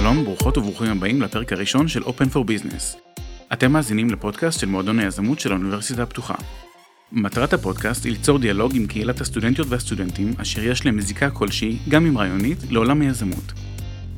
שלום, ברוכות וברוכים הבאים לפרק הראשון של Open for Business. אתם מאזינים לפודקאסט של מועדון היזמות של האוניברסיטה הפתוחה. מטרת הפודקאסט היא ליצור דיאלוג עם קהילת הסטודנטיות והסטודנטים אשר יש להם זיקה כלשהי, גם אם רעיונית, לעולם היזמות.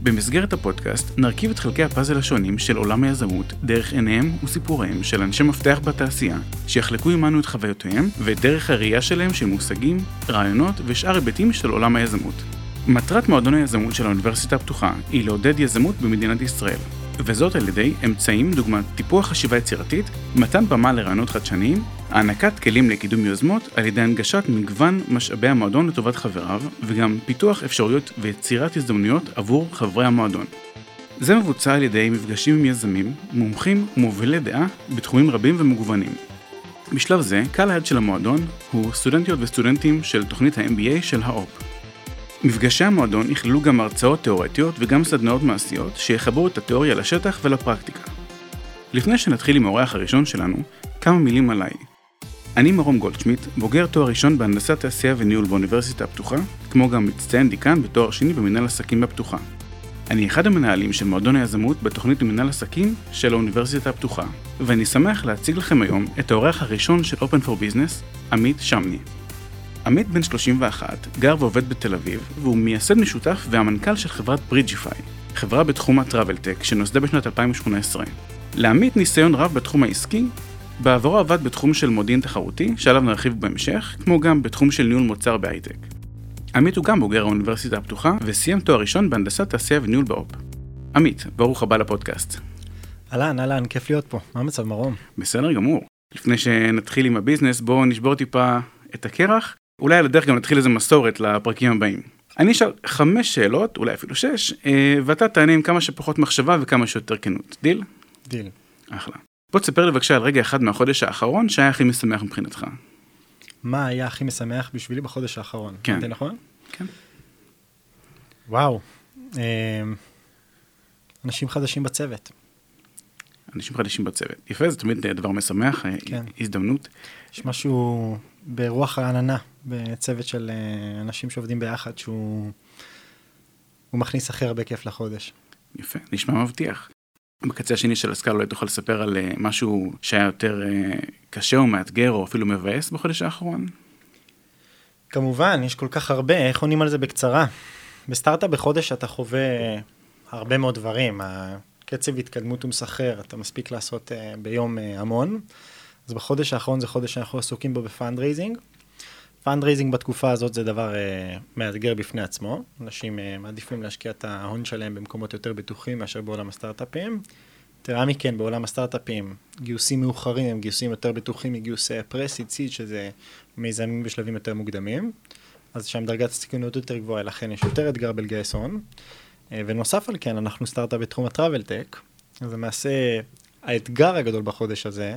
במסגרת הפודקאסט נרכיב את חלקי הפאזל השונים של עולם היזמות דרך עיניהם וסיפוריהם של אנשי מפתח בתעשייה, שיחלקו עמנו את חוויותיהם ואת דרך הראייה שלהם של מושגים, רעיונות ושאר היבטים של עולם היזמות. מטרת מועדון היזמות של האוניברסיטה הפתוחה היא לעודד יזמות במדינת ישראל, וזאת על ידי אמצעים דוגמת טיפוח חשיבה יצירתית, מתן במה לרעיונות חדשניים, הענקת כלים לקידום יוזמות על ידי הנגשת מגוון משאבי המועדון לטובת חבריו, וגם פיתוח אפשרויות ויצירת הזדמנויות עבור חברי המועדון. זה מבוצע על ידי מפגשים עם יזמים, מומחים ומובילי דעה בתחומים רבים ומגוונים. בשלב זה, קהל היד של המועדון הוא סטודנטיות וסטודנטים של תוכנית ה-MBA של האופ. מפגשי המועדון יכללו גם הרצאות תאורטיות וגם סדנאות מעשיות שיחברו את התיאוריה לשטח ולפרקטיקה. לפני שנתחיל עם האורח הראשון שלנו, כמה מילים עליי. אני מרום גולדשמיט, בוגר תואר ראשון בהנדסת תעשייה וניהול באוניברסיטה הפתוחה, כמו גם מצטיין דיקן בתואר שני במנהל עסקים בפתוחה. אני אחד המנהלים של מועדון היזמות בתוכנית למנהל עסקים של האוניברסיטה הפתוחה, ואני שמח להציג לכם היום את האורח הראשון של Open for Business, עמית שמני. עמית בן 31, גר ועובד בתל אביב, והוא מייסד משותף והמנכ"ל של חברת Bridgify, חברה בתחום ה travel-tech שנוסדה בשנת 2018. לעמית ניסיון רב בתחום העסקי, בעברו עבד בתחום של מודיעין תחרותי, שעליו נרחיב בהמשך, כמו גם בתחום של ניהול מוצר בהייטק. עמית הוא גם בוגר האוניברסיטה הפתוחה, וסיים תואר ראשון בהנדסת תעשייה וניהול באו"פ. עמית, ברוך הבא לפודקאסט. אהלן, אהלן, כיף להיות פה. מה המצב, מרום? בסדר גמור. לפני שנתחיל עם ה business, בואו נשבור טיפה את הקרח. אולי על הדרך גם נתחיל איזה מסורת לפרקים הבאים. אני אשאל חמש שאלות, אולי אפילו שש, אה, ואתה תענה עם כמה שפחות מחשבה וכמה שיותר כנות. דיל? דיל. אחלה. בוא תספר לי בבקשה על רגע אחד מהחודש האחרון שהיה הכי משמח מבחינתך. מה היה הכי משמח בשבילי בחודש האחרון? כן. הבנתי נכון? כן. וואו. אה, אנשים חדשים בצוות. אנשים חדשים בצוות. יפה, זה תמיד דבר משמח, אה, כן. הזדמנות. יש משהו ברוח רעננה, בצוות של אה, אנשים שעובדים ביחד, שהוא הוא מכניס הכי הרבה כיף לחודש. יפה, נשמע מבטיח. בקצה השני של הסקאלה אולי תוכל לספר על אה, משהו שהיה יותר אה, קשה או מאתגר או אפילו מבאס בחודש האחרון? כמובן, יש כל כך הרבה, איך עונים על זה בקצרה? בסטארט-אפ בחודש אתה חווה הרבה מאוד דברים. הקצב התקדמות הוא מסחרר, אתה מספיק לעשות ביום המון. אז בחודש האחרון זה חודש שאנחנו עסוקים בו ב fundraising. Fundraising בתקופה הזאת זה דבר אה, מאתגר בפני עצמו. אנשים אה, מעדיפים להשקיע את ההון שלהם במקומות יותר בטוחים מאשר בעולם הסטארט-אפים. יתרה מכן, בעולם הסטארט-אפים, גיוסים מאוחרים הם גיוסים יותר בטוחים מגיוסי pre-seed, seed, שזה מיזמים בשלבים יותר מוקדמים. אז שם דרגת הסיכונות יותר גבוהה, לכן יש יותר אתגר בלגייס הון. אה, ונוסף על כן, אנחנו סטארט-אפ בתחום הטראבל טק, אז למעשה האתגר הגדול בחודש הזה,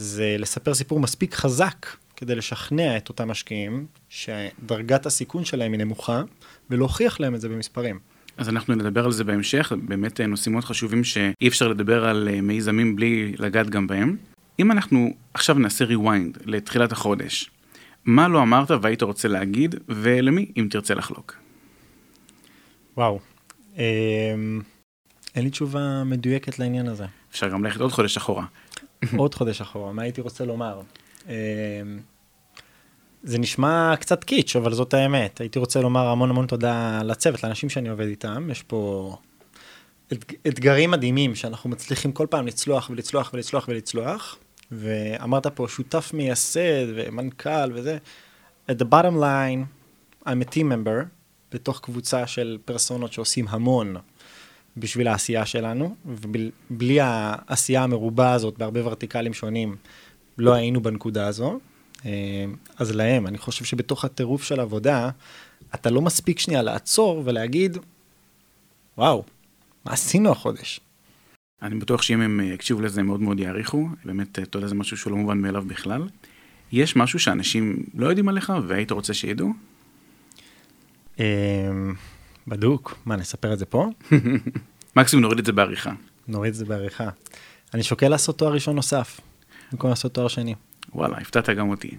זה לספר סיפור מספיק חזק כדי לשכנע את אותם משקיעים שדרגת הסיכון שלהם היא נמוכה, ולהוכיח להם את זה במספרים. אז אנחנו נדבר על זה בהמשך, באמת אה, נושאים מאוד חשובים שאי אפשר לדבר על אה, מיזמים בלי לגעת גם בהם. אם אנחנו עכשיו נעשה rewind לתחילת החודש, מה לא אמרת והיית רוצה להגיד, ולמי אם תרצה לחלוק? וואו, אמ, אין לי תשובה מדויקת לעניין הזה. אפשר גם ללכת עוד חודש אחורה. עוד חודש אחורה, מה הייתי רוצה לומר? אמ, זה נשמע קצת קיץ', אבל זאת האמת. הייתי רוצה לומר המון המון תודה לצוות, לאנשים שאני עובד איתם. יש פה אתג- אתגרים מדהימים שאנחנו מצליחים כל פעם לצלוח ולצלוח ולצלוח ולצלוח. ואמרת פה שותף מייסד ומנכ"ל וזה. at the bottom line, I'm a team member בתוך קבוצה של פרסונות שעושים המון בשביל העשייה שלנו, ובלי העשייה המרובה הזאת בהרבה ורטיקלים שונים, לא היינו בנקודה הזו. אה, אז להם, אני חושב שבתוך הטירוף של עבודה, אתה לא מספיק שנייה לעצור ולהגיד, וואו, מה עשינו החודש? אני בטוח שאם הם אה, יקשיבו לזה הם מאוד מאוד יעריכו, באמת, אתה יודע, זה משהו שהוא לא מובן מאליו בכלל. יש משהו שאנשים לא יודעים עליך והיית רוצה שידעו? בדוק, מה, נספר את זה פה? מקסימום נוריד את זה בעריכה. נוריד את זה בעריכה. אני שוקל לעשות תואר ראשון נוסף, במקום לעשות תואר שני. וואלה, הפתעת גם אותי.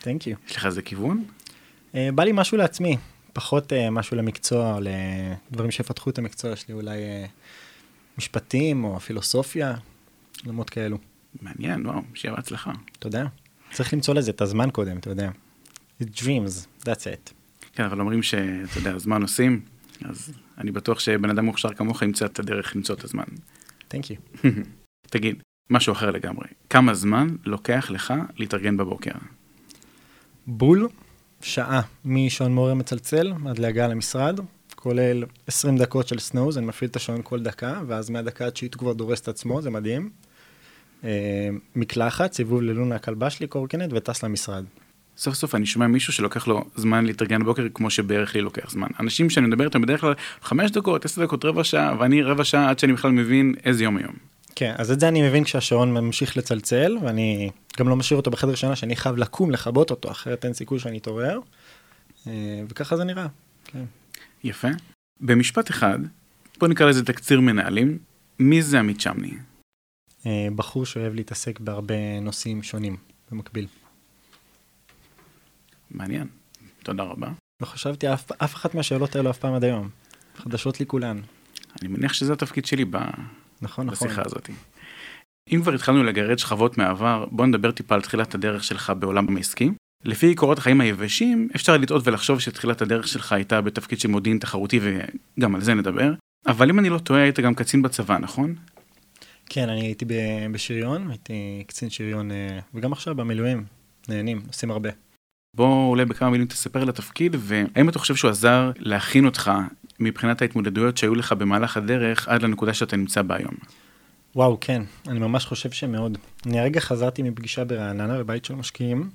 תנק יו. יש לך איזה כיוון? Uh, בא לי משהו לעצמי. פחות uh, משהו למקצוע, לדברים שיפתחו את המקצוע שלי, אולי uh, משפטים או פילוסופיה, עולמות כאלו. מעניין, וואו, שיהיה בהצלחה. תודה. צריך למצוא לזה את הזמן קודם, אתה יודע. Dreams, that's it. כן, אבל אומרים שאתה יודע, זמן עושים, אז אני בטוח שבן אדם מוכשר כמוך ימצא את הדרך למצוא את הזמן. Thank you. תגיד, משהו אחר לגמרי, כמה זמן לוקח לך להתארגן בבוקר? בול, שעה משעון מורה מצלצל עד להגעה למשרד, כולל 20 דקות של סנוז, אני מפעיל את השעון כל דקה, ואז מהדקה התשיעית הוא כבר דורס את עצמו, זה מדהים. אה, מקלחת, סיבוב ללונה הכלבה שלי, קורקינט, וטס למשרד. סוף סוף אני שומע מישהו שלוקח לו זמן להתארגן בבוקר כמו שבערך לי לוקח זמן. אנשים שאני מדבר איתם בדרך כלל חמש דקות, עשר דקות, רבע שעה, ואני רבע שעה עד שאני בכלל מבין איזה יום היום. כן, אז את זה אני מבין כשהשעון ממשיך לצלצל, ואני גם לא משאיר אותו בחדר שינה, שאני חייב לקום, לכבות אותו, אחרת אין סיכוי שאני אתעורר. אה, וככה זה נראה, כן. יפה. במשפט אחד, בוא נקרא לזה תקציר מנהלים, מי זה עמית שמני? אה, בחור שאוהב להתעסק בהרבה נושאים שונים במקביל. מעניין, תודה רבה. לא חשבתי אף, אף אחת מהשאלות האלו אף פעם עד היום. חדשות לי כולן. אני מניח שזה התפקיד שלי ב... נכון, נכון. בשיחה הזאת. אם כבר התחלנו לגרד שכבות מהעבר, בוא נדבר טיפה על תחילת הדרך שלך בעולם העסקי. לפי קורות החיים היבשים, אפשר לטעות ולחשוב שתחילת הדרך שלך הייתה בתפקיד של מודיעין תחרותי, וגם על זה נדבר. אבל אם אני לא טועה, היית גם קצין בצבא, נכון? כן, אני הייתי בשריון, הייתי קצין שריון, אה, וגם עכשיו במילואים, נהנים, עושים הרבה. בוא אולי בכמה מילים תספר על התפקיד, והאם אתה חושב שהוא עזר להכין אותך מבחינת ההתמודדויות שהיו לך במהלך הדרך עד לנקודה שאתה נמצא בה היום? וואו, כן, אני ממש חושב שמאוד. אני הרגע חזרתי מפגישה ברעננה, בבית של משקיעים,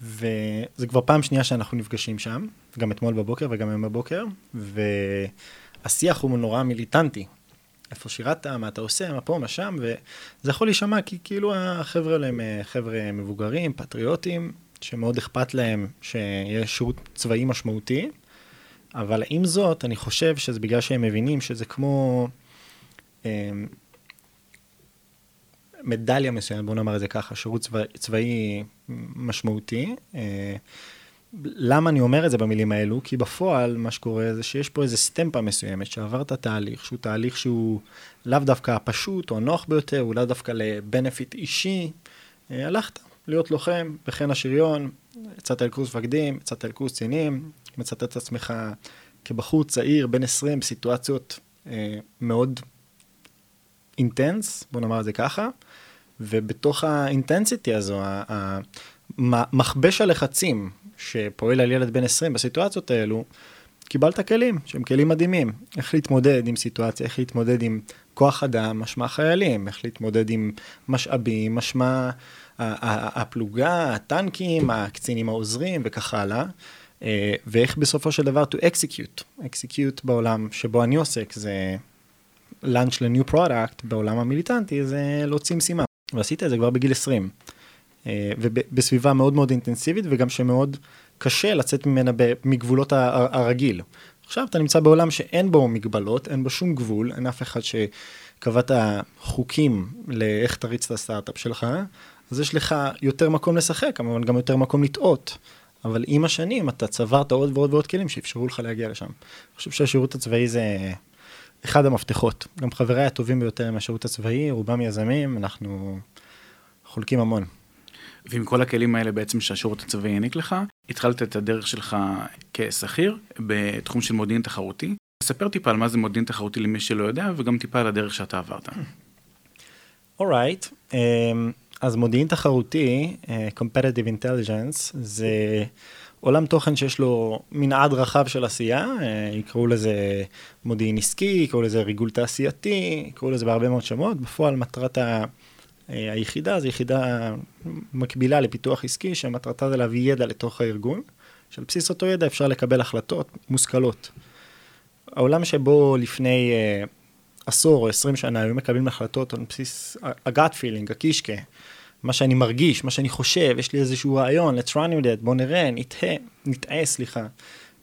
וזה כבר פעם שנייה שאנחנו נפגשים שם, גם אתמול בבוקר וגם היום בבוקר, והשיח הוא נורא מיליטנטי. איפה שירת, מה אתה עושה, מה פה, מה שם, וזה יכול להישמע כי כאילו החבר'ה האלה הם אה, חבר'ה מבוגרים, פטריוטים, שמאוד אכפת להם שיש שירות צבאי משמעותי, אבל עם זאת, אני חושב שזה בגלל שהם מבינים שזה כמו אה, מדליה מסוימת, בוא נאמר את זה ככה, שירות צבא, צבאי משמעותי. אה, למה אני אומר את זה במילים האלו? כי בפועל מה שקורה זה שיש פה איזה סטמפה מסוימת שעברת תהליך, שהוא תהליך שהוא לאו דווקא הפשוט או הנוח ביותר, הוא לאו דווקא לבנפיט אישי. אה, הלכת להיות לוחם בחיל השריון, יצאת אל קורס מפקדים, יצאת אל קורס קצינים, מצאת את עצמך כבחור צעיר, בן 20, בסיטואציות אה, מאוד אינטנס, בוא נאמר את זה ככה, ובתוך האינטנסיטי הזו, מכבש הלחצים שפועל על ילד בן 20 בסיטואציות האלו, קיבלת כלים שהם כלים מדהימים, איך להתמודד עם סיטואציה, איך להתמודד עם כוח אדם, משמע חיילים, איך להתמודד עם משאבים, משמע הפלוגה, הטנקים, הקצינים העוזרים וכך הלאה. אה, ואיך בסופו של דבר to execute, execute בעולם שבו אני עוסק זה launch ל new product בעולם המיליטנטי זה להוציא משימה. ועשית את זה כבר בגיל 20. אה, ובסביבה מאוד מאוד אינטנסיבית וגם שמאוד קשה לצאת ממנה מגבולות הרגיל. עכשיו אתה נמצא בעולם שאין בו מגבלות, אין בו שום גבול, אין אף אחד שקבע את החוקים לאיך תריץ את הסטארט-אפ שלך, אז יש לך יותר מקום לשחק, אבל גם יותר מקום לטעות. אבל עם השנים אתה צברת עוד ועוד ועוד כלים שאפשרו לך להגיע לשם. אני חושב שהשירות הצבאי זה אחד המפתחות. גם חבריי הטובים ביותר עם השירות הצבאי, רובם יזמים, אנחנו חולקים המון. ועם כל הכלים האלה בעצם שהשירות הצבאי העניק לך, התחלת את הדרך שלך כשכיר בתחום של מודיעין תחרותי. ספר טיפה על מה זה מודיעין תחרותי למי שלא יודע, וגם טיפה על הדרך שאתה עברת. אורייט, right. um, אז מודיעין תחרותי, uh, Competitive Intelligence, זה עולם תוכן שיש לו מנעד רחב של עשייה, uh, יקראו לזה מודיעין עסקי, יקראו לזה ריגול תעשייתי, יקראו לזה בהרבה מאוד שמות, בפועל מטרת ה... אה, היחידה זו יחידה מקבילה לפיתוח עסקי, שמטרתה זה להביא ידע לתוך הארגון, שעל בסיס אותו ידע אפשר לקבל החלטות מושכלות. העולם שבו לפני עשור או עשרים שנה היו מקבלים החלטות על בסיס הגאט פילינג, הקישקה, מה שאני מרגיש, מה שאני חושב, יש לי איזשהו רעיון, let's run with it, בוא נראה, נטעה, נטעה, סליחה.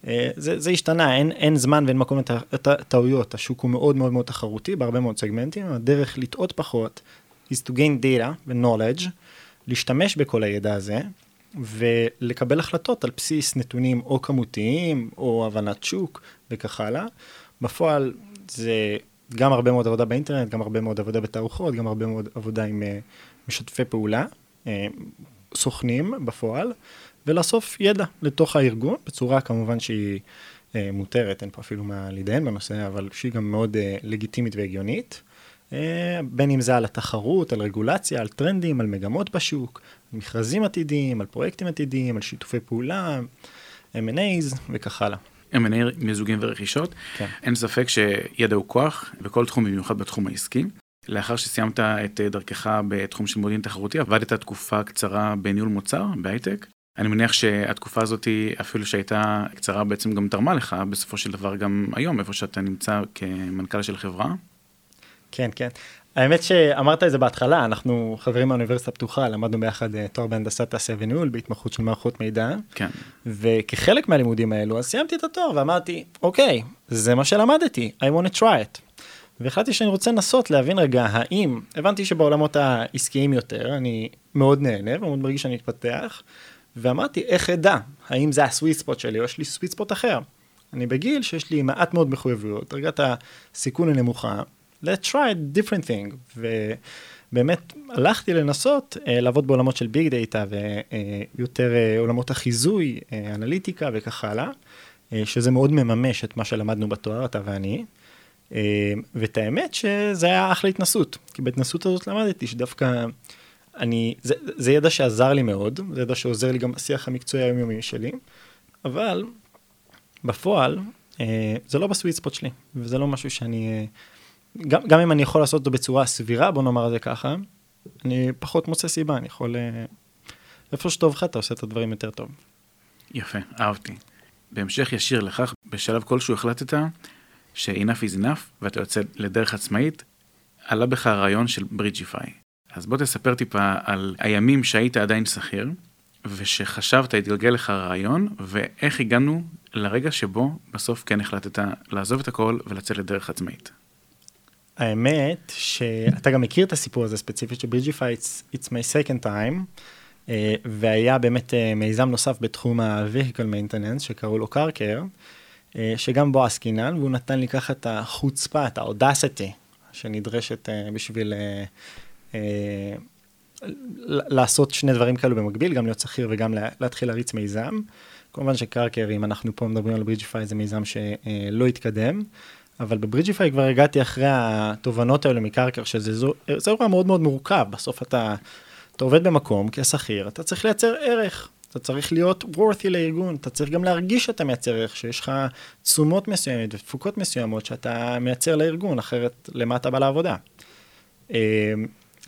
Uh, זה, זה השתנה, אין, אין זמן ואין מקום לטעויות, השוק הוא מאוד מאוד מאוד תחרותי בהרבה מאוד סגמנטים, הדרך לטעות פחות is to gain data ו-knowledge, להשתמש בכל הידע הזה, ולקבל החלטות על בסיס נתונים או כמותיים, או הבנת שוק, וכך הלאה. בפועל זה גם הרבה מאוד עבודה באינטרנט, גם הרבה מאוד עבודה בתערוכות, גם הרבה מאוד עבודה עם uh, משתפי פעולה, uh, סוכנים בפועל, ולאסוף ידע לתוך הארגון, בצורה כמובן שהיא uh, מותרת, אין פה אפילו מה להתדיין בנושא, אבל שהיא גם מאוד לגיטימית והגיונית. בין אם זה על התחרות, על רגולציה, על טרנדים, על מגמות בשוק, על מכרזים עתידיים, על פרויקטים עתידיים, על שיתופי פעולה, M&A's וכך הלאה. M&A מיזוגים ורכישות. כן. אין ספק שידע הוא כוח בכל תחום, במיוחד בתחום העסקי. לאחר שסיימת את דרכך בתחום של מודיעין תחרותי, עבדת תקופה קצרה בניהול מוצר, בהייטק. אני מניח שהתקופה הזאת, אפילו שהייתה קצרה, בעצם גם תרמה לך בסופו של דבר גם היום, איפה שאתה נמצא כמנכ"ל של חברה. כן, כן. האמת שאמרת את זה בהתחלה, אנחנו חברים מהאוניברסיטה הפתוחה, למדנו ביחד אה, תואר בהנדסת תעשייה וניהול בהתמחות של מערכות מידע. כן. וכחלק מהלימודים האלו, אז סיימתי את התואר ואמרתי, אוקיי, זה מה שלמדתי, I want to try it. והחלטתי שאני רוצה לנסות להבין רגע האם, הבנתי שבעולמות העסקיים יותר, אני מאוד נהנה ומאוד מרגיש שאני מתפתח, ואמרתי, איך אדע, האם זה הסוויט ספוט שלי או יש לי סוויט ספוט אחר. אני בגיל שיש לי מעט מאוד מחויבויות, דרגת הסיכון היא נמוכה, let's try different thing. ובאמת הלכתי לנסות uh, לעבוד בעולמות של ביג דאטה ויותר uh, עולמות החיזוי, uh, אנליטיקה וכך הלאה, uh, שזה מאוד מממש את מה שלמדנו בתואר, אתה ואני. Uh, ואת האמת שזה היה אחלה התנסות, כי בהתנסות הזאת למדתי שדווקא אני, זה, זה ידע שעזר לי מאוד, זה ידע שעוזר לי גם בשיח המקצועי היומיומי שלי, אבל בפועל אה, זה לא בסוויט ספוט שלי, וזה לא משהו שאני אה, גם, גם אם אני יכול לעשות אותו בצורה סבירה, בוא נאמר את זה ככה, אני פחות מוצא סיבה, אני יכול... אה, איפה שטוב לך, אתה עושה את הדברים יותר טוב. יפה, אהבתי. בהמשך ישיר לכך, בשלב כלשהו החלטת ש-enough is enough, ואתה יוצא לדרך עצמאית, עלה בך הרעיון של ברידג'יפיי. אז בוא תספר טיפה על הימים שהיית עדיין שכיר, ושחשבת, התגלגל לך הרעיון, ואיך הגענו לרגע שבו בסוף כן החלטת לעזוב את הכל ולצאת לדרך עצמאית. האמת שאתה גם מכיר את הסיפור הזה ספציפית של ברידג'יפיי, it's, it's my second time, uh, והיה באמת uh, מיזם נוסף בתחום ה-vehicle maintenance שקראו לו קרקר, uh, שגם בו עסקינן, והוא נתן לי ככה את החוצפה, את ה-audacity שנדרשת uh, בשביל uh, uh, לעשות שני דברים כאלו במקביל, גם להיות שכיר וגם להתחיל להריץ מיזם. כמובן שקרקר, אם אנחנו פה מדברים על ברידג'יפיי, זה מיזם שלא התקדם. אבל בברידג'יפיי כבר הגעתי אחרי התובנות האלה מקרקר, שזה אירוע מאוד מאוד מורכב, בסוף אתה, אתה עובד במקום כשכיר, אתה צריך לייצר ערך, אתה צריך להיות worthy לארגון, אתה צריך גם להרגיש שאתה מייצר ערך, שיש לך תשומות מסוימת ותפוקות מסוימות שאתה מייצר לארגון, אחרת למה אתה בא לעבודה. אמ,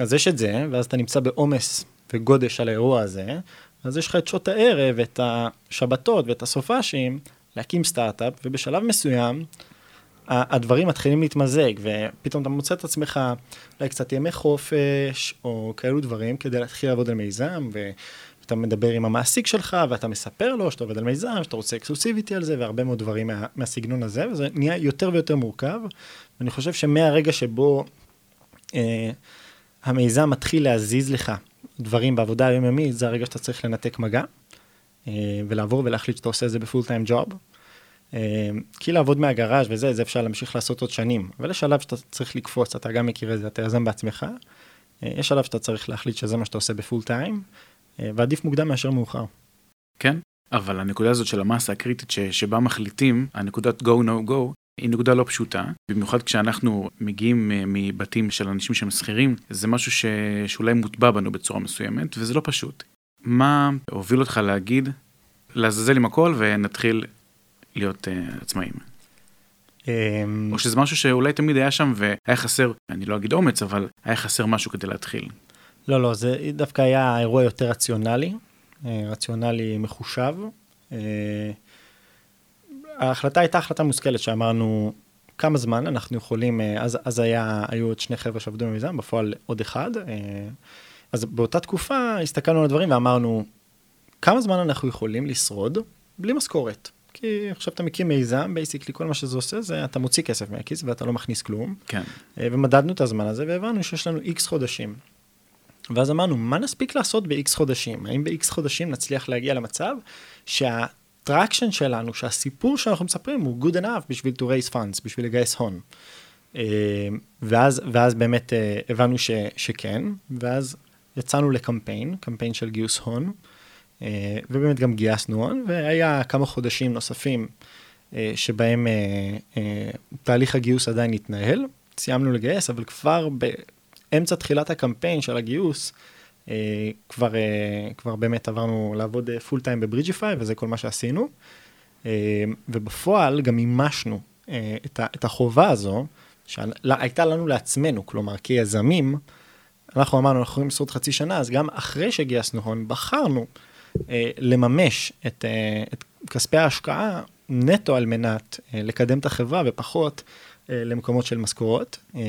אז יש את זה, ואז אתה נמצא בעומס וגודש על האירוע הזה, אז יש לך את שעות הערב, את השבתות ואת הסופאשים, להקים סטארט-אפ, ובשלב מסוים, הדברים מתחילים להתמזג, ופתאום אתה מוצא את עצמך אולי קצת ימי חופש, או כאלו דברים, כדי להתחיל לעבוד על מיזם, ואתה מדבר עם המעסיק שלך, ואתה מספר לו שאתה עובד על מיזם, שאתה רוצה אקסקלוסיביטי על זה, והרבה מאוד דברים מה, מהסגנון הזה, וזה נהיה יותר ויותר מורכב. ואני חושב שמהרגע שבו אה, המיזם מתחיל להזיז לך דברים בעבודה היומיומית, זה הרגע שאתה צריך לנתק מגע, אה, ולעבור ולהחליט שאתה עושה את זה בפול טיים ג'וב. אמ, כי לעבוד מהגראז' וזה, זה אפשר להמשיך לעשות עוד שנים. אבל יש שלב שאתה צריך לקפוץ, אתה גם מכיר את זה, אתה יזם בעצמך. אה, יש שלב שאתה צריך להחליט שזה מה שאתה עושה בפול טיים, אה, ועדיף מוקדם מאשר מאוחר. כן, אבל הנקודה הזאת של המסה הקריטית ש, שבה מחליטים, הנקודת go no go, היא נקודה לא פשוטה, במיוחד כשאנחנו מגיעים אה, מבתים של אנשים שהם שכירים, זה משהו ש... שאולי מוטבע בנו בצורה מסוימת, וזה לא פשוט. מה הוביל אותך להגיד, לעזאזל עם הכל ונתחיל להיות uh, עצמאים. אמ, או שזה משהו שאולי תמיד היה שם והיה חסר, אני לא אגיד אומץ, אבל היה חסר משהו כדי להתחיל. לא, לא, זה דווקא היה אירוע יותר רציונלי, אה, רציונלי מחושב. אה, ההחלטה הייתה החלטה מושכלת שאמרנו כמה זמן אנחנו יכולים, אז, אז היה, היו עוד שני חבר'ה שעבדו במיזם, בפועל עוד אחד. אז באותה תקופה הסתכלנו על הדברים ואמרנו, כמה זמן אנחנו יכולים לשרוד בלי משכורת? כי עכשיו אתה מקים מיזם, basically כל מה שזה עושה זה אתה מוציא כסף מהכיס ואתה לא מכניס כלום. כן. אה, ומדדנו את הזמן הזה והבנו שיש לנו X חודשים. ואז אמרנו, מה נספיק לעשות ב-X חודשים? האם ב-X חודשים נצליח להגיע למצב שה traction שלנו, שהסיפור שאנחנו מספרים הוא good enough בשביל to raise funds, בשביל לגייס הון. אה, ואז, ואז באמת אה, הבנו ש, שכן, ואז יצאנו לקמפיין, קמפיין של גיוס הון, ובאמת גם גייסנו הון, והיה כמה חודשים נוספים שבהם תהליך הגיוס עדיין התנהל. סיימנו לגייס, אבל כבר באמצע תחילת הקמפיין של הגיוס, כבר, כבר באמת עברנו לעבוד פול טיים בברידג'יפיי, וזה כל מה שעשינו. ובפועל גם מימשנו את החובה הזו, שהייתה לנו לעצמנו, כלומר כיזמים, אנחנו אמרנו, אנחנו יכולים לשרוד חצי שנה, אז גם אחרי שגייסנו הון, בחרנו אה, לממש את, אה, את כספי ההשקעה נטו על מנת אה, לקדם את החברה ופחות אה, למקומות של משכורות. אה,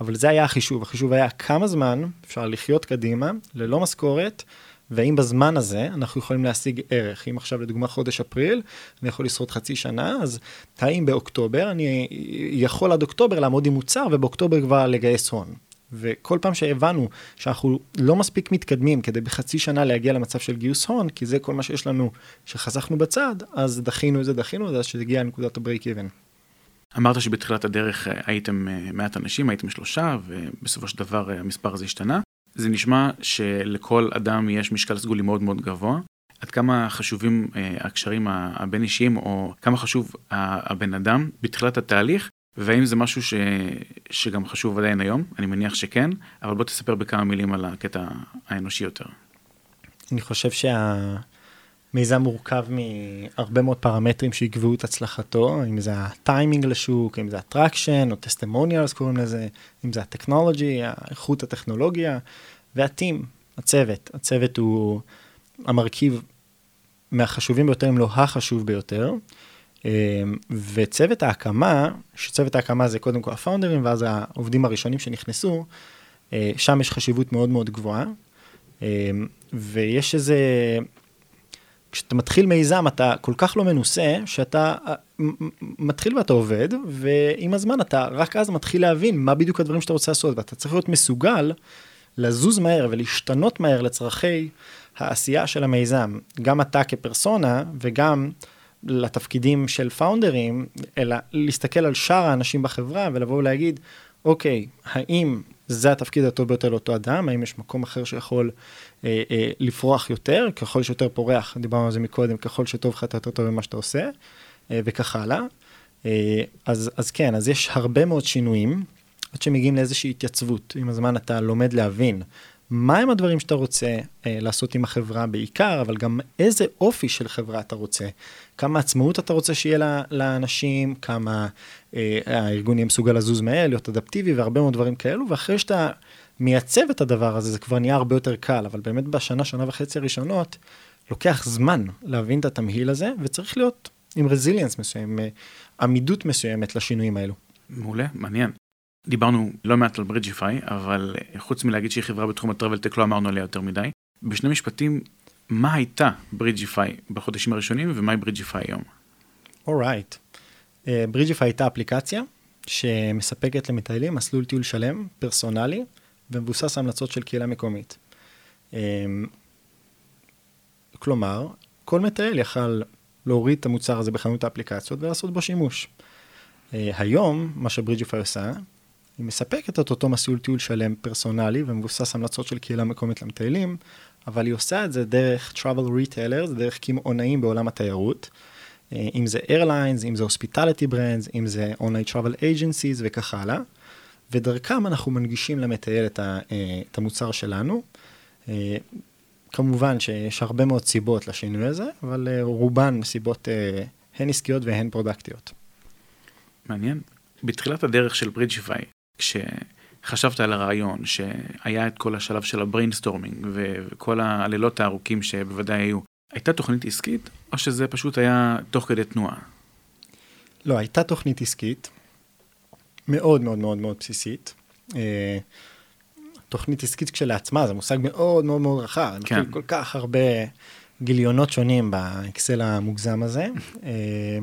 אבל זה היה החישוב, החישוב היה כמה זמן אפשר לחיות קדימה ללא משכורת. והאם בזמן הזה אנחנו יכולים להשיג ערך. אם עכשיו לדוגמה חודש אפריל, אני יכול לשרוד חצי שנה, אז האם באוקטובר אני יכול עד אוקטובר לעמוד עם מוצר ובאוקטובר כבר לגייס הון. וכל פעם שהבנו שאנחנו לא מספיק מתקדמים כדי בחצי שנה להגיע למצב של גיוס הון, כי זה כל מה שיש לנו שחסכנו בצד, אז דחינו את זה, דחינו את זה, אז שהגיע לנקודת הבריק איבן. אמרת שבתחילת הדרך אה, הייתם אה, מעט אנשים, הייתם שלושה, ובסופו של דבר אה, המספר הזה השתנה. זה נשמע שלכל אדם יש משקל סגולי מאוד מאוד גבוה. עד כמה חשובים הקשרים הבין אישיים, או כמה חשוב הבן אדם בתחילת התהליך, והאם זה משהו ש... שגם חשוב עדיין היום? אני מניח שכן, אבל בוא תספר בכמה מילים על הקטע האנושי יותר. אני חושב שהמיזם מורכב מהרבה מאוד פרמטרים שיקבעו את הצלחתו, אם זה הטיימינג לשוק, אם זה ה traction או testimonials קוראים לזה, אם זה הטכנולוגי, איכות הטכנולוגיה, והטים, הצוות. הצוות הוא המרכיב מהחשובים ביותר, אם לא החשוב ביותר. אמ, וצוות ההקמה, שצוות ההקמה זה קודם כל הפאונדרים ואז העובדים הראשונים שנכנסו, אה, שם יש חשיבות מאוד מאוד גבוהה. אמ, ויש איזה, כשאתה מתחיל מיזם אתה כל כך לא מנוסה, שאתה אה, מתחיל ואתה עובד, ועם הזמן אתה רק אז מתחיל להבין מה בדיוק הדברים שאתה רוצה לעשות, ואתה צריך להיות מסוגל לזוז מהר ולהשתנות מהר לצרכי העשייה של המיזם, גם אתה כפרסונה וגם לתפקידים של פאונדרים, אלא להסתכל על שאר האנשים בחברה ולבוא ולהגיד, אוקיי, האם זה התפקיד הטוב ביותר לאותו אדם, האם יש מקום אחר שיכול אה, אה, לפרוח יותר, ככל שיותר פורח, דיברנו על זה מקודם, ככל שטוב לך אתה יותר טוב במה שאתה עושה, אה, וכך הלאה. אה, אז, אז כן, אז יש הרבה מאוד שינויים, עד שמגיעים לאיזושהי התייצבות. עם הזמן אתה לומד להבין מהם הדברים שאתה רוצה אה, לעשות עם החברה בעיקר, אבל גם איזה אופי של חברה אתה רוצה. כמה עצמאות אתה רוצה שיהיה לאנשים, כמה אה, הארגון יהיה מסוגל לזוז מהר, להיות אדפטיבי והרבה מאוד דברים כאלו, ואחרי שאתה מייצב את הדבר הזה, זה כבר נהיה הרבה יותר קל, אבל באמת בשנה, שנה וחצי הראשונות, לוקח זמן להבין את התמהיל הזה, וצריך להיות עם resilience מסוים, אה, עמידות מסוימת לשינויים האלו. מעולה, מעניין. דיברנו לא מעט על ברידג'יפיי, אבל חוץ מלהגיד שהיא חברה בתחום ה travel-tech לא אמרנו עליה יותר מדי. בשני משפטים, מה הייתה ברידג'יפיי בחודשים הראשונים ומהי ברידג'יפיי היום? Alright. ברידג'יפיי הייתה אפליקציה שמספקת למטיילים מסלול טיול שלם, פרסונלי, ומבוסס המלצות של קהילה מקומית. Uh, כלומר, כל מטייל יכל להוריד את המוצר הזה בחנות האפליקציות ולעשות בו שימוש. היום, מה שברידג'יפיי עושה, היא מספקת את אותו מסלול טיול שלם פרסונלי ומבוסס המלצות של קהילה מקומית למטיילים, אבל היא עושה את זה דרך travel retailers, דרך קמעונאים בעולם התיירות, אה, אם זה airlines, אם זה hospitality brands, אם זה online travel agencies וכך הלאה, ודרכם אנחנו מנגישים למטייל את, אה, המוצר שלנו. אה, כמובן שיש הרבה מאוד סיבות לשינוי הזה, אבל רובן סיבות הן עסקיות והן פרודקטיות. מעניין. בתחילת הדרך של ברידג'יפיי, כשחשבת על הרעיון, שהיה את כל השלב של ה brainstorming וכל הלילות הארוכים שבוודאי היו, הייתה תוכנית עסקית, או שזה פשוט היה תוך כדי תנועה? לא, הייתה תוכנית עסקית, מאוד מאוד מאוד מאוד בסיסית. אה, תוכנית עסקית כשלעצמה זה מושג מאוד מאוד מאוד רחב, כן. כל כך הרבה גיליונות שונים באקסל המוגזם הזה, אה,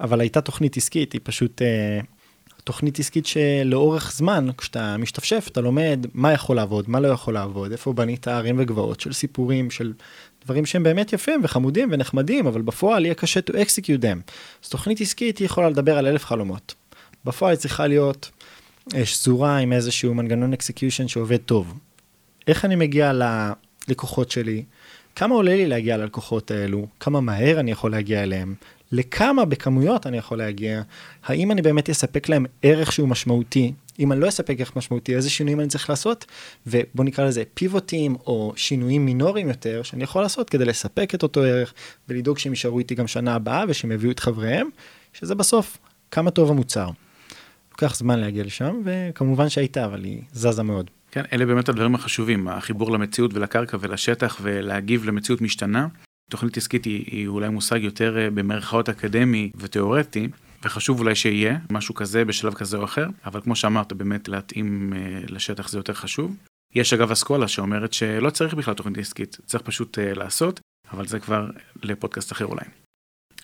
אבל הייתה תוכנית עסקית, היא פשוט אה, תוכנית עסקית שלאורך זמן, כשאתה משתפשף, אתה לומד מה יכול לעבוד, מה לא יכול לעבוד, איפה בנית ערים וגבעות של סיפורים, של דברים שהם באמת יפים וחמודים ונחמדים, אבל בפועל יהיה קשה to execute them. אז תוכנית עסקית היא יכולה לדבר על אלף חלומות. בפועל היא צריכה להיות אה, שזורה עם איזשהו מנגנון execution שעובד טוב. איך אני מגיע ללקוחות שלי? כמה עולה לי להגיע ללקוחות האלו? כמה מהר אני יכול להגיע אליהם? לכמה בכמויות אני יכול להגיע? האם אני באמת אספק להם ערך שהוא משמעותי? אם אני לא אספק ערך משמעותי, איזה שינויים אני צריך לעשות? ובוא נקרא לזה פיבוטים או שינויים מינוריים יותר שאני יכול לעשות כדי לספק את אותו ערך ולדאוג שהם יישארו איתי גם שנה הבאה ושהם יביאו את חבריהם, שזה בסוף כמה טוב המוצר. לוקח זמן להגיע לשם, וכמובן שהייתה, אבל היא זזה מאוד. כן, אלה באמת הדברים החשובים, החיבור למציאות ולקרקע ולשטח ולהגיב למציאות משתנה. תוכנית עסקית היא, היא אולי מושג יותר אה, במרכאות אקדמי ותיאורטי, וחשוב אולי שיהיה משהו כזה בשלב כזה או אחר, אבל כמו שאמרת, באמת להתאים אה, לשטח זה יותר חשוב. יש אגב אסכולה שאומרת שלא צריך בכלל תוכנית עסקית, צריך פשוט אה, לעשות, אבל זה כבר לפודקאסט אחר אולי.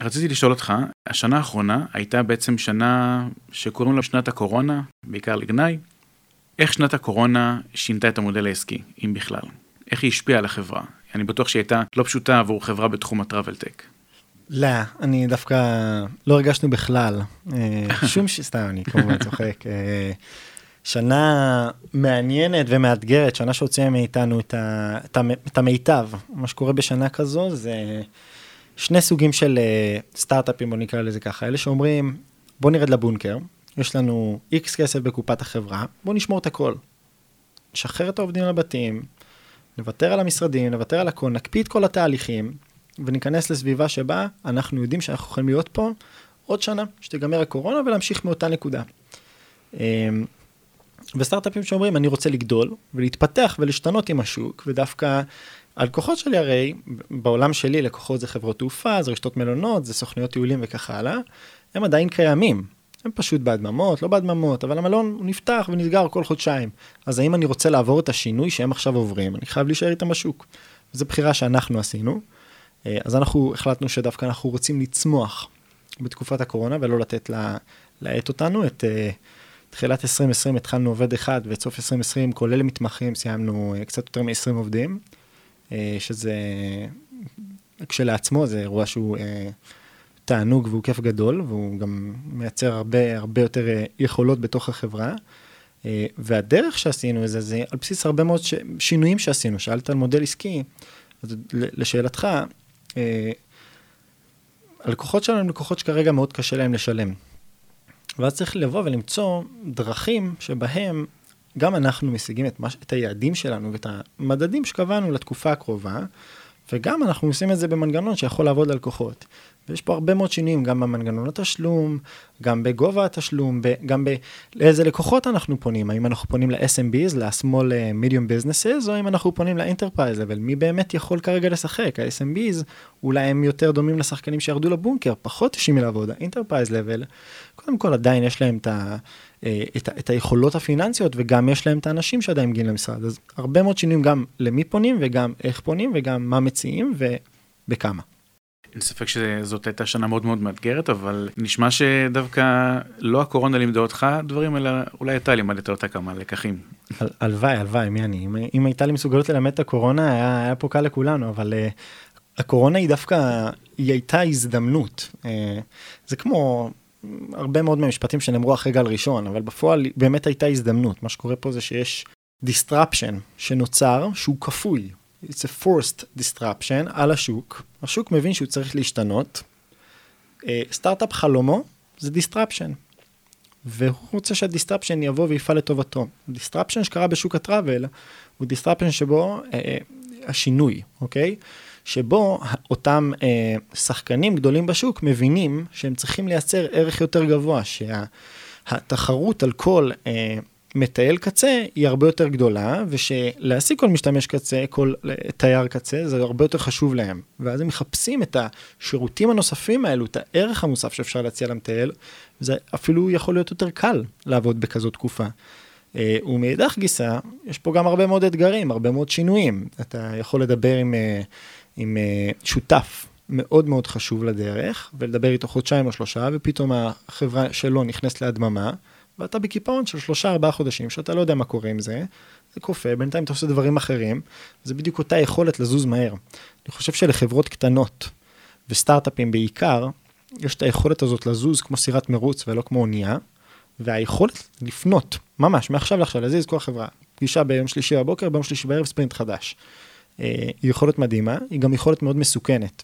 רציתי לשאול אותך, השנה האחרונה הייתה בעצם שנה שקוראים לה שנת הקורונה, בעיקר לגנאי. איך שנת הקורונה שינתה את המודל העסקי, אם בכלל? איך היא השפיעה על החברה? אני בטוח שהיא הייתה לא פשוטה עבור חברה בתחום הטראבל טק. לא, אני דווקא לא הרגשנו בכלל. אה, שום ש... סתם, אני כמובן צוחק. אה, שנה מעניינת ומאתגרת, שנה שהוציאה מאיתנו את, ה, את, ה, את המיטב. מה שקורה בשנה כזו זה שני סוגים של uh, סטארט-אפים, בוא נקרא לזה ככה, אלה שאומרים, בוא נרד לבונקר, יש לנו איקס כסף בקופת החברה, בוא נשמור את הכל. נשחרר את העובדים לבתים, נוותר על המשרדים, נוותר על הכל, נקפיא את כל התהליכים, וניכנס לסביבה שבה אנחנו יודעים שאנחנו יכולים להיות פה עוד שנה, שתיגמר הקורונה ולהמשיך מאותה נקודה. אמ, וסטארט-אפים שאומרים, אני רוצה לגדול ולהתפתח ולהשתנות עם השוק, ודווקא הלקוחות שלי הרי, בעולם שלי לקוחות זה חברות תעופה, זה רשתות מלונות, זה סוכניות טיולים וכך הלאה, הם עדיין קיימים. הם פשוט בהדממות, לא בהדממות, אבל המלון הוא נפתח ונסגר כל חודשיים. אז האם אני רוצה לעבור את השינוי שהם עכשיו עוברים, אני חייב להישאר איתם בשוק. זו בחירה שאנחנו עשינו. אה, אז אנחנו החלטנו שדווקא אנחנו רוצים לצמוח בתקופת הקורונה ולא לתת לה, להאט אותנו. את uh, תחילת 2020 התחלנו עובד אחד ואת סוף 2020 כולל מתמחים סיימנו uh, קצת יותר מ-20 עובדים, שזה כשלעצמו זה אירוע שהוא תענוג והוא כיף גדול והוא גם מייצר הרבה הרבה יותר uh, יכולות בתוך החברה. Uh, והדרך שעשינו את זה זה על בסיס הרבה מאוד ש... שינויים שעשינו, שאלת על מודל עסקי, אז לשאלתך, אה, הלקוחות שלנו הם לקוחות שכרגע מאוד קשה להם לשלם. ואז צריך לבוא ולמצוא דרכים שבהם גם אנחנו משיגים את, מש, את היעדים שלנו ואת המדדים שקבענו לתקופה הקרובה, וגם אנחנו עושים את זה במנגנון שיכול לעבוד על לקוחות. ויש פה הרבה מאוד שינויים, גם במנגנון התשלום, גם בגובה התשלום, גם לאיזה לקוחות אנחנו פונים, האם אנחנו פונים ל-SMBs, ל-small אה, medium businesses, או אם אנחנו פונים ל-enterprise level, מי באמת יכול כרגע לשחק? ה-SMBs אולי הם יותר דומים לשחקנים שירדו לבונקר, פחות יש עם לעבוד, ה-enterprise level, קודם כל עדיין יש להם את, ה, אה, את, את היכולות הפיננסיות וגם יש להם את האנשים שעדיין מגיעים למשרד, אז הרבה מאוד שינויים גם למי פונים וגם איך פונים וגם מה מציעים ובכמה. אין ספק שזאת הייתה שנה מאוד מאוד מאתגרת, אבל נשמע שדווקא לא הקורונה לימדה אותך דברים, אלא אולי אתה לימדת אותה כמה לקחים. הלוואי, הלוואי, מי אני? אם, אם הייתה לי מסוגלות ללמד את הקורונה, היה, היה פה קל לכולנו, אבל uh, הקורונה היא דווקא, היא הייתה הזדמנות. Uh, זה כמו הרבה מאוד מהמשפטים שנאמרו אחרי גל ראשון, אבל בפועל באמת הייתה הזדמנות. מה שקורה פה זה שיש disruption שנוצר, שהוא כפוי. It's a forced disruption על השוק. השוק מבין שהוא צריך להשתנות. אה, סטארט-אפ חלומו זה disruption. והוא רוצה שה disruption יבוא ויפעל לטובתו. disruption שקרה בשוק ה travel הוא disruption שבו אה, אה, השינוי, אוקיי? שבו אותם אה, שחקנים גדולים בשוק מבינים שהם צריכים לייצר ערך יותר גבוה, שהתחרות על כל אה, מטייל קצה היא הרבה יותר גדולה, ושלהשיג כל משתמש קצה, כל תייר קצה, זה הרבה יותר חשוב להם. ואז הם מחפשים את השירותים הנוספים האלו, את הערך המוסף שאפשר להציע למטייל, וזה אפילו יכול להיות יותר קל לעבוד בכזאת תקופה. אה, ומאידך גיסא, יש פה גם הרבה מאוד אתגרים, הרבה מאוד שינויים. אתה יכול לדבר עם, אה, עם אה, שותף מאוד מאוד חשוב לדרך, ולדבר איתו חודשיים או שלושה, ופתאום החברה שלו נכנסת להדממה. ואתה בקיפאון של שלושה ארבעה חודשים, שאתה לא יודע מה קורה עם זה, זה קופא, בינתיים אתה עושה דברים אחרים, זה בדיוק אותה יכולת לזוז מהר. אני חושב שלחברות קטנות וסטארט-אפים בעיקר, יש את היכולת הזאת לזוז כמו סירת מרוץ ולא כמו אונייה, והיכולת לפנות, ממש, מעכשיו לעכשיו, להזיז כל החברה. פגישה ביום שלישי בבוקר, ביום שלישי בערב ספרינט חדש. אה, היא יכולת מדהימה, היא גם יכולת מאוד מסוכנת.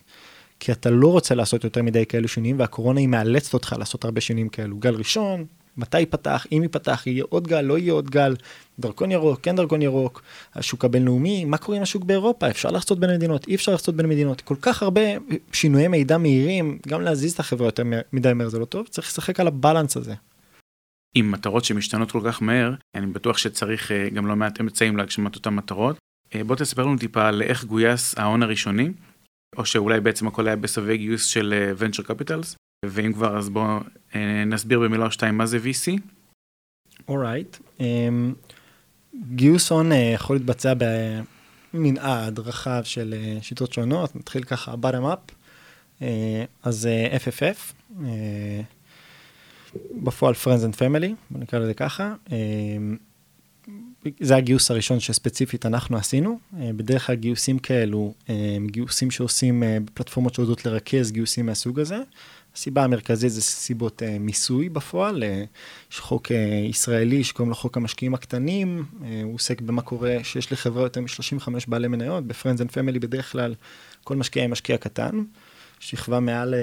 כי אתה לא רוצה לעשות יותר מדי כאלו שינויים, והקורונה היא מאלצת אותך לעשות הרבה שינויים כאלו. גל ראשון, מתי ייפתח, אם ייפתח, יהיה עוד גל, לא יהיה עוד גל, דרכון ירוק, כן דרכון ירוק, השוק הבינלאומי, מה קורה עם השוק באירופה, אפשר לחצות בין מדינות, אי אפשר לחצות בין מדינות, כל כך הרבה שינויי מידע מהירים, גם להזיז את החברה יותר מדי מהר זה לא טוב, צריך לשחק על הבלנס הזה. עם מטרות שמשתנות כל כך מהר, אני בטוח שצריך אה, גם לא מעט אמצעים להגשמת אותן מטרות. אה, בוא תספר לנו טיפה על איך גויס ההון הראשוני, או שאולי בעצם הכל היה בסבי גיוס של אה, venture capitals, ואם כבר אז בוא נסביר במילה או שתיים מה זה VC. אורייט, right. um, גיוס הון uh, יכול להתבצע במנעד רחב של uh, שיטות שונות, נתחיל ככה bottom up, uh, אז uh, FFF, uh, בפועל Friends and Family, נקרא לזה ככה. אמ, זה הגיוס הראשון שספציפית אנחנו עשינו. אה, בדרך כלל גיוסים כאלו הם אה, גיוסים שעושים אה, בפלטפורמות שיודעות לרכז גיוסים מהסוג הזה. הסיבה המרכזית זה סיבות מיסוי בפועל. יש חוק ישראלי שקוראים לו חוק המשקיעים הקטנים, הוא עוסק במה קורה שיש לחברה יותר מ-35 בעלי מניות, ב-Friends and Family בדרך כלל כל משקיע היא משקיע קטן. שכבה מעל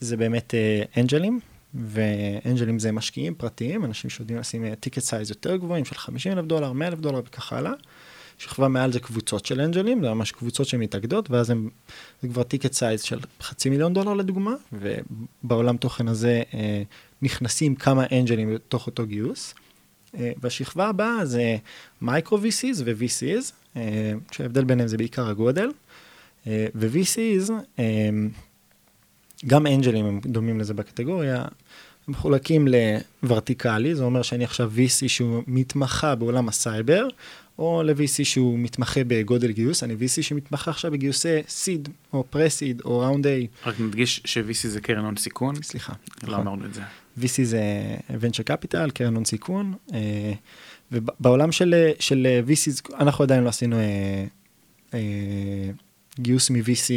זה באמת angelים, ו angelים זה משקיעים פרטיים, אנשים שיודעים לשים ticket size יותר גבוהים של 50 אלף דולר, 100 אלף דולר וכך הלאה. שכבה מעל זה קבוצות של angelים, זה ממש קבוצות שמתאגדות, ואז הם, זה כבר ticket size של חצי מיליון דולר לדוגמה, ובעולם תוכן הזה אה, נכנסים כמה angelים בתוך אותו גיוס. אה, והשכבה הבאה זה micro VCs ו-VCs, אה, שההבדל ביניהם זה בעיקר הגודל, אה, ו-VCs, גם angelים הם דומים לזה בקטגוריה, הם מחולקים ל vertical-י, זה אומר שאני עכשיו VC שהוא מתמחה בעולם הסייבר, או ל-VC שהוא מתמחה בגודל גיוס, אני VC שמתמחה עכשיו בגיוסי seed, או pre-seed, או round A. רק נדגיש ש-VC זה קרן הון סיכון. סליחה. לא נכון. אמרנו את זה. VC זה venture capital, קרן הון סיכון, אה, ובעולם של, של VC, אנחנו עדיין לא עשינו אה, אה, גיוס מ-VC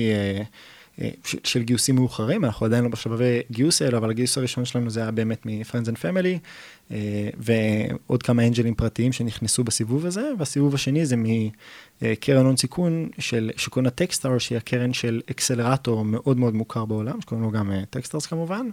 אה, של גיוסים מאוחרים, אנחנו עדיין לא בשלבי גיוס האלה, אבל הגיוס הראשון שלנו זה היה באמת מ-Friends and Family, אה, ועוד כמה angelים פרטיים שנכנסו בסיבוב הזה, והסיבוב השני זה מקרן הון סיכון של שקוראים לה טקסטאר, שהיא הקרן של accelerator מאוד מאוד מוכר בעולם, שקוראים לו גם טקסטארס אה, כמובן,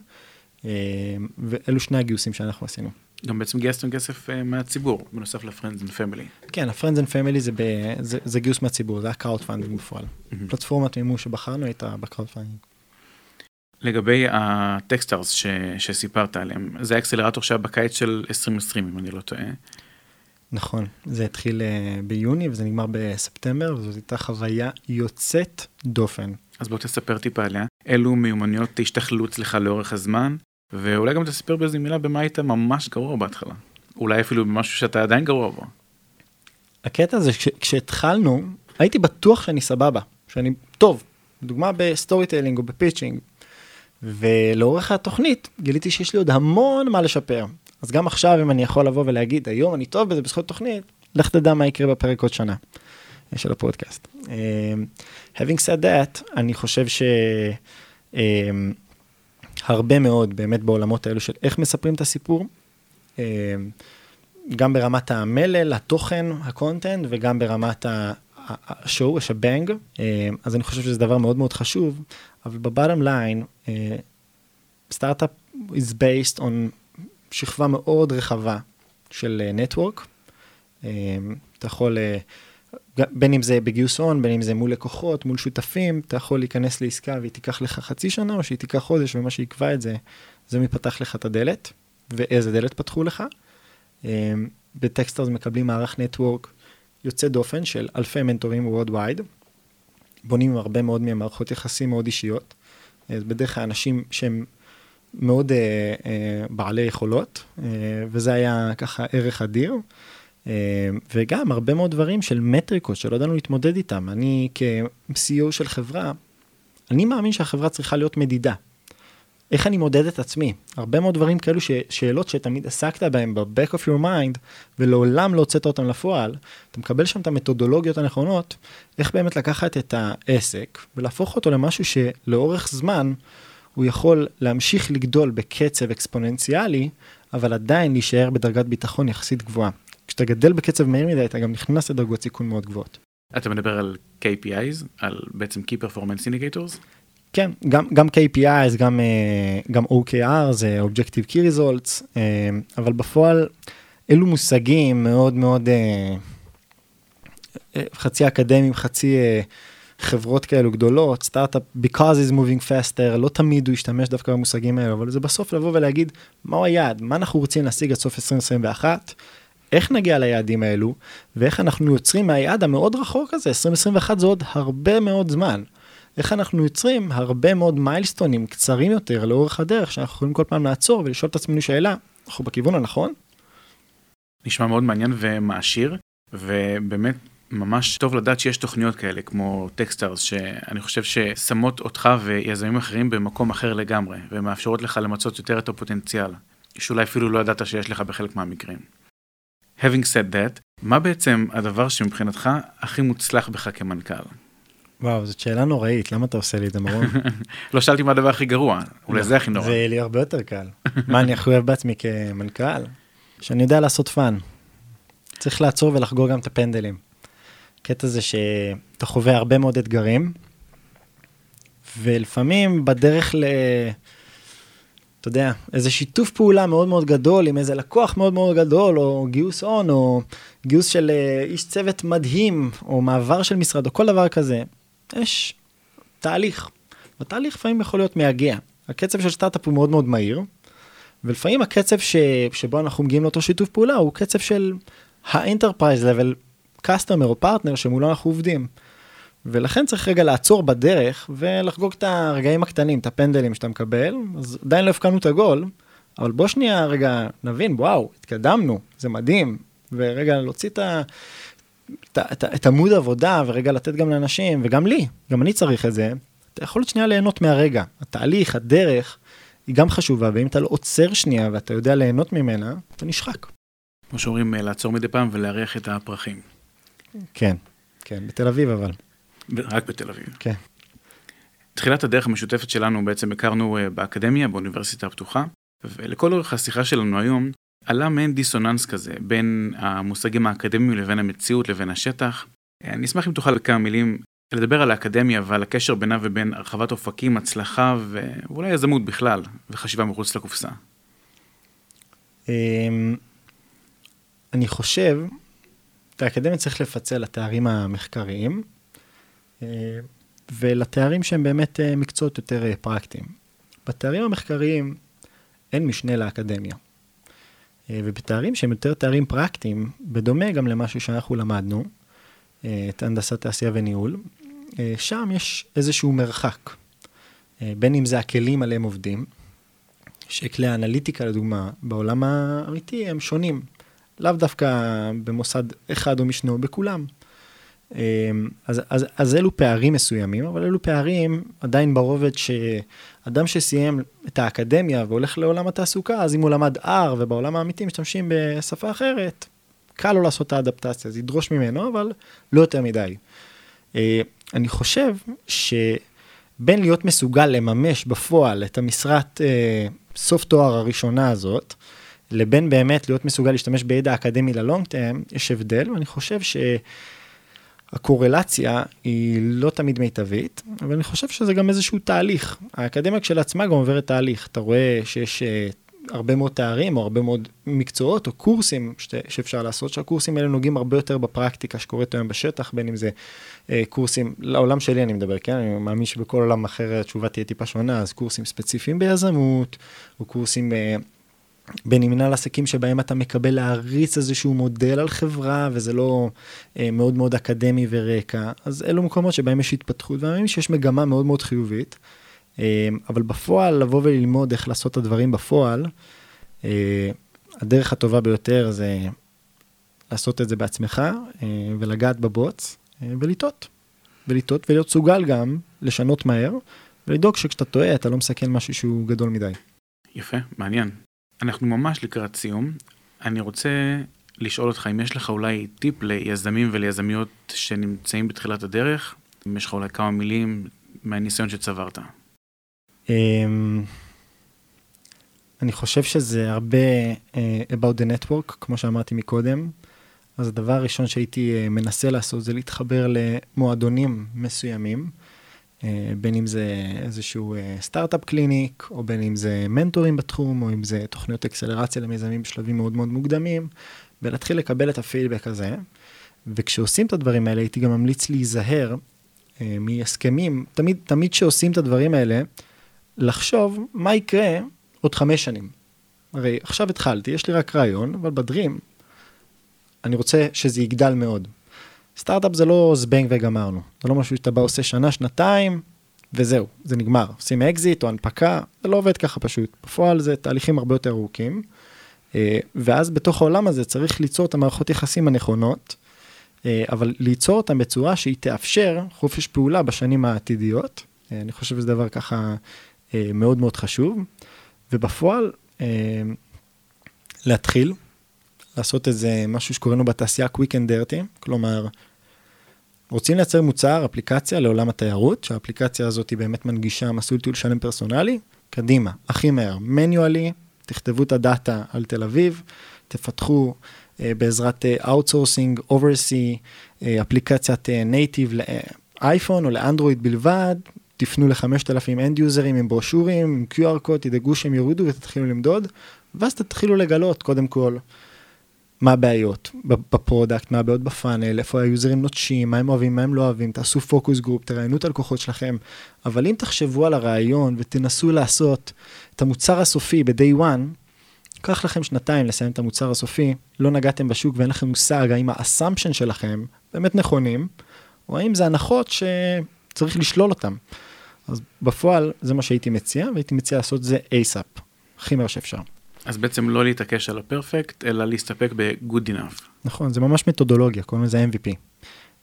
ואלו שני הגיוסים שאנחנו עשינו. גם בעצם גייסתם כסף uh, מהציבור, בנוסף ל-Friends and Family. כן, ה-Friends and Family זה, ב, זה, זה גיוס מהציבור, זה ה-crowd funding בפועל. Mm-hmm. פלטפורמת מימוש שבחרנו הייתה ב-crowd funding. לגבי הטקסטרס ש, שסיפרת עליהם, זה האקסלרטור שהיה בקיץ של 2020, אם אני לא טועה. נכון, זה התחיל uh, ביוני וזה נגמר בספטמבר, וזאת הייתה חוויה יוצאת דופן. אז בוא תספר טיפה עליה. אילו מיומנויות השתכללו אצלך לאורך הזמן, ואולי גם תספר באיזה מילה במה היית ממש גרוע בהתחלה. אולי אפילו במשהו שאתה עדיין גרוע בו. הקטע זה כשהתחלנו, הייתי בטוח שאני סבבה, שאני טוב, דוגמה ב storytelling או ב pitching, ולאורך התוכנית גיליתי שיש לי עוד המון מה לשפר. אז גם עכשיו אם אני יכול לבוא ולהגיד היום אני טוב בזה בזכות תוכנית, לך תדע מה יקרה בפרק עוד שנה של הפודקאסט. Um, having said that, אני חושב ש... Um, הרבה מאוד באמת בעולמות האלו של איך מספרים את הסיפור, אה, גם ברמת המלל, התוכן, ה content, וגם ברמת ה show, ה shebang, אה, אז אני חושב שזה דבר מאוד מאוד חשוב, אבל ב bottom line, סטארט-אפ is based on שכבה מאוד רחבה של נטוורק. אה, אתה יכול בין אם זה בגיוס הון, בין אם זה מול לקוחות, מול שותפים, אתה יכול להיכנס לעסקה והיא תיקח לך חצי שנה, או שהיא תיקח חודש, ומה שיקבע את זה, זה מי פתח לך את הדלת, ואיזה דלת פתחו לך. אמ, בטקסטרס מקבלים מערך נטוורק יוצא דופן של אלפי מנטורים worldwide, בונים הרבה מאוד ממערכות יחסים מאוד אישיות. אז בדרך כלל אנשים שהם מאוד אה, אה, בעלי יכולות, אה, וזה היה ככה ערך אדיר. אה, וגם הרבה מאוד דברים של מטריקות שלא ידענו להתמודד איתם. אני כ-CEO של חברה, אני מאמין שהחברה צריכה להיות מדידה. איך אני מודד את עצמי? הרבה מאוד דברים כאלו, ש, שאלות שתמיד עסקת בהם ב-back of your mind, ולעולם לא הוצאת אותם לפועל, אתה מקבל שם את המתודולוגיות הנכונות, איך באמת לקחת את העסק ולהפוך אותו למשהו שלאורך זמן הוא יכול להמשיך לגדול בקצב אקספוננציאלי, אבל עדיין להישאר בדרגת ביטחון יחסית גבוהה. כשאתה גדל בקצב מהיר מדי, אתה גם נכנס לדרגות סיכון מאוד גבוהות. אתה מדבר על KPIs, על בעצם Key Performance Indicators? כן, גם, גם KPIs, גם, אה, גם OKR, זה Objective Key Results, אה, אבל בפועל אלו מושגים מאוד מאוד אה, חצי אקדמיים, חצי חברות כאלו גדולות, סטארט-אפ, because is moving faster, לא תמיד הוא ישתמש דווקא במושגים האלו, אבל זה בסוף לבוא ולהגיד מהו היעד, מה אנחנו רוצים להשיג עד סוף 2021, איך נגיע ליעדים האלו, ואיך אנחנו יוצרים מהיעד המאוד רחוק הזה, 2021 זה עוד הרבה מאוד זמן. איך אנחנו יוצרים הרבה מאוד מיילסטונים קצרים יותר לאורך הדרך, שאנחנו יכולים כל פעם לעצור ולשאול את עצמנו שאלה, אנחנו בכיוון הנכון? נשמע מאוד מעניין ומעשיר, ובאמת ממש טוב לדעת שיש תוכניות כאלה, כמו Techstars, שאני חושב ששמות אותך ויזמים אחרים במקום אחר לגמרי, ומאפשרות לך למצות יותר את הפוטנציאל, שאולי אפילו לא ידעת שיש לך בחלק מהמקרים. Having said that, מה בעצם הדבר שמבחינתך הכי מוצלח בך כמנכ"ל? וואו, זאת שאלה נוראית, למה אתה עושה לי את זה, מרון? לא שאלתי מה הדבר הכי גרוע, אולי זה הכי נורא. זה לי הרבה יותר קל. מה אני הכי אוהב בעצמי כמנכ"ל? שאני יודע לעשות fun. צריך לעצור ולחגוג גם את הפנדלים. קטע זה שאתה חווה הרבה מאוד אתגרים, ולפעמים בדרך ל... אתה יודע, איזה שיתוף פעולה מאוד מאוד גדול עם איזה לקוח מאוד מאוד גדול, או גיוס הון, או גיוס של אה, איש צוות מדהים, או מעבר של משרד, או כל דבר כזה, יש תהליך. התהליך לפעמים יכול להיות מייגע. הקצב של סטארט-אפ הוא מאוד מאוד מהיר, ולפעמים הקצב ש... שבו אנחנו מגיעים לאותו שיתוף פעולה הוא קצב של ה enterprise level customer או פרטנר שמולו אנחנו עובדים. ולכן צריך רגע לעצור בדרך ולחגוג את הרגעים הקטנים, את הפנדלים שאתה מקבל, אז עדיין לא הבקענו את הגול, אבל בוא שנייה רגע נבין, וואו, התקדמנו, זה מדהים, ורגע להוציא את, ה, את, את, את העומס עבודה ורגע לתת גם לאנשים, וגם לי, גם אני צריך את זה, אתה יכול להיות שנייה ליהנות מהרגע, התהליך, הדרך, היא גם חשובה, ואם אתה לא עוצר שנייה ואתה יודע ליהנות ממנה, אתה נשחק. כמו שאומרים, לעצור מדי פעם ולארח את הפרחים. כן, כן, בתל אביב אבל. רק בתל אביב. כן. תחילת הדרך המשותפת שלנו בעצם הכרנו אה, באקדמיה, באוניברסיטה הפתוחה, ולכל אורך השיחה שלנו היום עלה מעין דיסוננס כזה בין המושגים האקדמיים לבין המציאות לבין השטח. אה, אני אשמח אם תוכל בכמה מילים לדבר על האקדמיה ועל הקשר בינה ובין הרחבת אופקים, הצלחה ואולי יזמות בכלל, וחשיבה מחוץ לקופסה. אמ, אני חושב, את האקדמיה צריך לפצל לתארים המחקריים, ולתארים שהם באמת אה, מקצועות יותר אה, פרקטיים. בתארים המחקריים אין משנה לאקדמיה. ובתארים שהם יותר תארים פרקטיים, בדומה גם למשהו שאנחנו למדנו, את הנדסת תעשייה וניהול, שם יש איזשהו מרחק. בין אם זה הכלים עליהם עובדים, שכלי האנליטיקה לדוגמה, בעולם האמיתי הם שונים. לאו דווקא במוסד אחד או משנו, בכולם. אמ, אז, אז, אז אלו פערים מסוימים, אבל אלו פערים עדיין ברובד שאדם שסיים את האקדמיה והולך לעולם התעסוקה, אז אם הוא למד R ובעולם האמיתי משתמשים בשפה אחרת, קל לו לעשות את האדפטציה, זה ידרוש ממנו, אבל לא יותר מדי. אה, אני חושב שבין להיות מסוגל לממש בפועל את המשרת אה, סוף תואר הראשונה הזאת, לבין באמת להיות מסוגל להשתמש בידע אקדמי ללונג טרם, יש הבדל, ואני חושב ש... הקורלציה היא לא תמיד מיטבית, אבל אני חושב שזה גם איזשהו תהליך. האקדמיה כשלעצמה גם עוברת תהליך. אתה רואה שיש uh, הרבה מאוד תארים או הרבה מאוד מקצועות או קורסים ש- שאפשר לעשות, שהקורסים האלה נוגעים הרבה יותר בפרקטיקה שקורית היום בשטח, בין אם זה uh, קורסים, לעולם שלי אני מדבר, כן? אני מאמין שבכל עולם אחר התשובה תהיה טיפה שונה, אז קורסים ספציפיים ביזמות, או קורסים... Uh, בין אם מנהל עסקים שבהם אתה מקבל להריץ איזשהו מודל על חברה, וזה לא אה, מאוד מאוד אקדמי ורקע, אז אלו מקומות שבהם יש התפתחות, מאמין שיש מגמה מאוד מאוד חיובית. אה, אבל בפועל, לבוא וללמוד איך לעשות את הדברים בפועל, אה, הדרך הטובה ביותר זה לעשות את זה בעצמך, אה, ולגעת בבוץ, אה, ולטעות. ולטעות ולהיות סוגל גם לשנות מהר, ולדאוג שכשאתה טועה אתה לא מסכן משהו שהוא גדול מדי. יפה, מעניין. אנחנו ממש לקראת סיום. אני רוצה לשאול אותך אם יש לך אולי טיפ ליזמים וליזמיות שנמצאים בתחילת הדרך, אם יש לך אולי כמה מילים מהניסיון שצברת. אמ, אני חושב שזה הרבה uh, about the network, כמו שאמרתי מקודם. אז הדבר הראשון שהייתי uh, מנסה לעשות זה להתחבר למועדונים מסוימים, בין אם זה איזשהו סטארט-אפ uh, קליניק, או בין אם זה מנטורים בתחום, או אם זה תוכניות אקסלרציה למיזמים בשלבים מאוד מאוד מוקדמים, ולהתחיל לקבל את הפידבק הזה. וכשעושים את הדברים האלה, הייתי גם ממליץ להיזהר uh, מהסכמים, תמיד, תמיד כשעושים את הדברים האלה, לחשוב מה יקרה עוד חמש שנים. הרי עכשיו התחלתי, יש לי רק רעיון, אבל ב dreams, אני רוצה שזה יגדל מאוד. סטארט-אפ זה לא זבנג וגמרנו, זה לא משהו שאתה בא עושה שנה, שנתיים, וזהו, זה נגמר. עושים אקזיט או הנפקה, זה לא עובד ככה פשוט. בפועל זה תהליכים הרבה יותר ארוכים, אה, ואז בתוך העולם הזה צריך ליצור את המערכות יחסים הנכונות, אה, אבל ליצור אותם בצורה שהיא תאפשר חופש פעולה בשנים העתידיות. אה, אני חושב שזה דבר ככה מאוד מאוד חשוב. ובפועל, להתחיל, לעשות איזה משהו שקוראים לו בתעשייה quick and dirty, כלומר, רוצים לייצר מוצר, אפליקציה לעולם התיירות, שהאפליקציה הזאת היא באמת מנגישה מסלול טיול שלם פרסונלי, קדימה, הכי מהר, manually, תכתבו את ה data על תל אביב, תפתחו uh, בעזרת outsourcing, uh, oversea, uh, אפליקציית native uh, לאייפון או לאנדרואיד בלבד, תפנו ל-5,000 end יוזרים עם brochure-ים, עם QR code, תדאגו שהם יורידו ותתחילו למדוד, ואז תתחילו לגלות קודם כל מה הבעיות ב product, מה הבעיות ב funnel, איפה היוזרים נוטשים, מה הם אוהבים, מה הם לא אוהבים, תעשו focus group, תראיינו את הלקוחות שלכם, אבל אם תחשבו על הרעיון ותנסו לעשות את המוצר הסופי ב-day one, ייקח לכם שנתיים לסיים את המוצר הסופי, לא נגעתם בשוק ואין לכם מושג האם האסמפשן שלכם באמת נכונים, או האם זה הנחות שצריך לשלול אותם. אז בפועל זה מה שהייתי מציע, והייתי מציע לעשות זה ASAP, הכי מהר שאפשר. אז בעצם לא להתעקש על הפרפקט, אלא להסתפק ב-good enough. נכון, זה ממש מתודולוגיה, קוראים לזה MVP.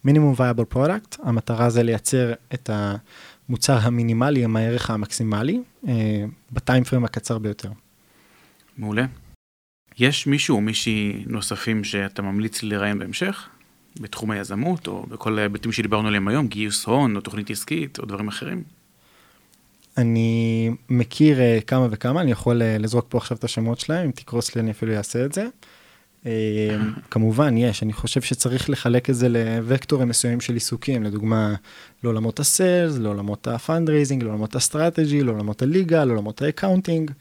minimum viable product, המטרה זה לייצר את המוצר המינימלי עם הערך המקסימלי, אה, ב time frame הקצר ביותר. מעולה. יש מישהו או מישהי נוספים שאתה ממליץ לראיין בהמשך? בתחום היזמות, או בכל ההיבטים שדיברנו עליהם היום, גיוס הון, או תוכנית עסקית, או דברים אחרים? אני מכיר uh, כמה וכמה, אני יכול uh, לזרוק פה עכשיו את השמות שלהם, אם תרצו לי אני אפילו אעשה את זה. Uh, כמובן, יש, אני חושב שצריך לחלק את זה לוקטורים מסוימים של עיסוקים, לדוגמה, לעולמות ה sales, לעולמות ה fundraising, לעולמות ה strategy, לעולמות ה legal, לעולמות ה accounting,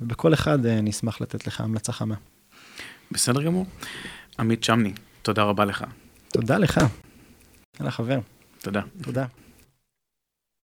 ובכל אחד uh, אני אשמח לתת לך המלצה חמה. בסדר גמור. עמית שמני, תודה רבה לך. תודה לך. יאללה חבר. תודה. תודה.